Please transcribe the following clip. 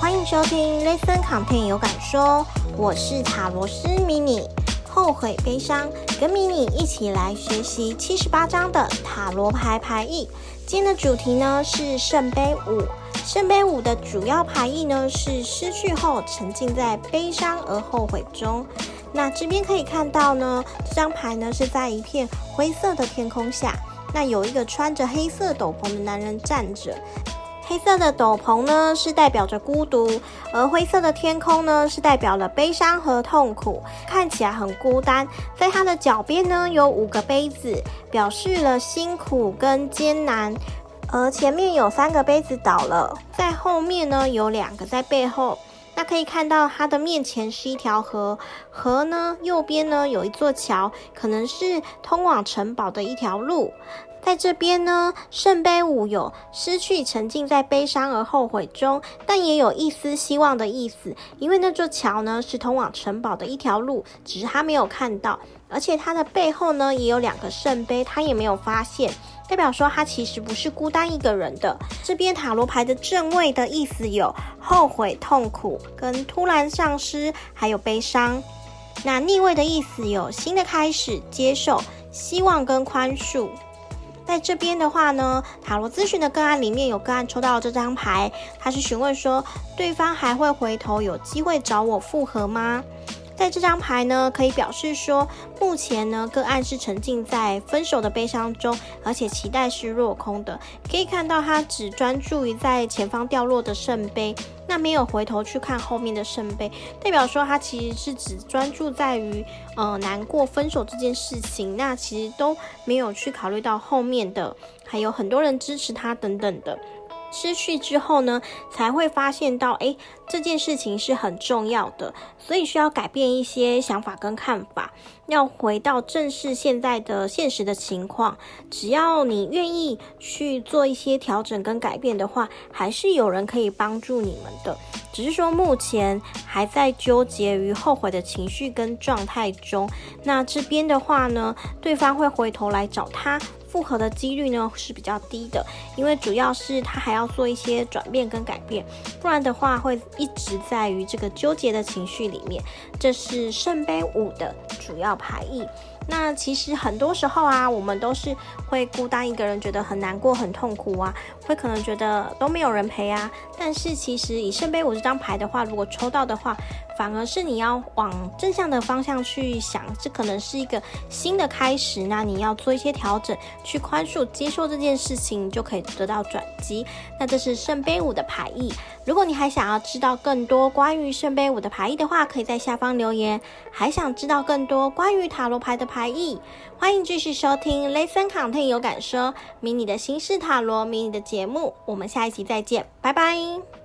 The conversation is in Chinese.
欢迎收听 Listen Content 有感说，我是塔罗师迷你。后悔、悲伤，跟迷你一起来学习七十八张的塔罗牌牌意。今天的主题呢是圣杯五。圣杯五的主要牌意呢是失去后沉浸在悲伤而后悔中。那这边可以看到呢，这张牌呢是在一片灰色的天空下，那有一个穿着黑色斗篷的男人站着。黑色的斗篷呢，是代表着孤独；而灰色的天空呢，是代表了悲伤和痛苦，看起来很孤单。在它的脚边呢，有五个杯子，表示了辛苦跟艰难；而前面有三个杯子倒了，在后面呢，有两个在背后。那可以看到，它的面前是一条河，河呢，右边呢，有一座桥，可能是通往城堡的一条路。在这边呢，圣杯五有失去、沉浸在悲伤而后悔中，但也有一丝希望的意思。因为那座桥呢，是通往城堡的一条路，只是他没有看到，而且他的背后呢，也有两个圣杯，他也没有发现，代表说他其实不是孤单一个人的。这边塔罗牌的正位的意思有后悔、痛苦、跟突然丧失，还有悲伤。那逆位的意思有新的开始、接受、希望跟宽恕。在这边的话呢，塔罗咨询的个案里面有个案抽到这张牌，他是询问说，对方还会回头有机会找我复合吗？在这张牌呢，可以表示说，目前呢，个案是沉浸在分手的悲伤中，而且期待是落空的。可以看到他只专注于在前方掉落的圣杯。那没有回头去看后面的圣杯，代表说他其实是只专注在于呃难过分手这件事情，那其实都没有去考虑到后面的还有很多人支持他等等的。失去之后呢，才会发现到，诶，这件事情是很重要的，所以需要改变一些想法跟看法，要回到正视现在的现实的情况。只要你愿意去做一些调整跟改变的话，还是有人可以帮助你们的。只是说目前还在纠结于后悔的情绪跟状态中。那这边的话呢，对方会回头来找他。复合的几率呢是比较低的，因为主要是他还要做一些转变跟改变，不然的话会一直在于这个纠结的情绪里面。这是圣杯五的主要牌意。那其实很多时候啊，我们都是会孤单一个人，觉得很难过、很痛苦啊，会可能觉得都没有人陪啊。但是其实以圣杯五这张牌的话，如果抽到的话，反而是你要往正向的方向去想，这可能是一个新的开始。那你要做一些调整，去宽恕、接受这件事情，就可以得到转机。那这是圣杯五的牌意。如果你还想要知道更多关于圣杯五的牌意的话，可以在下方留言。还想知道更多关于塔罗牌的牌意，欢迎继续收听雷森康听有感说迷你的心事塔罗迷你的节目。我们下一集再见，拜拜。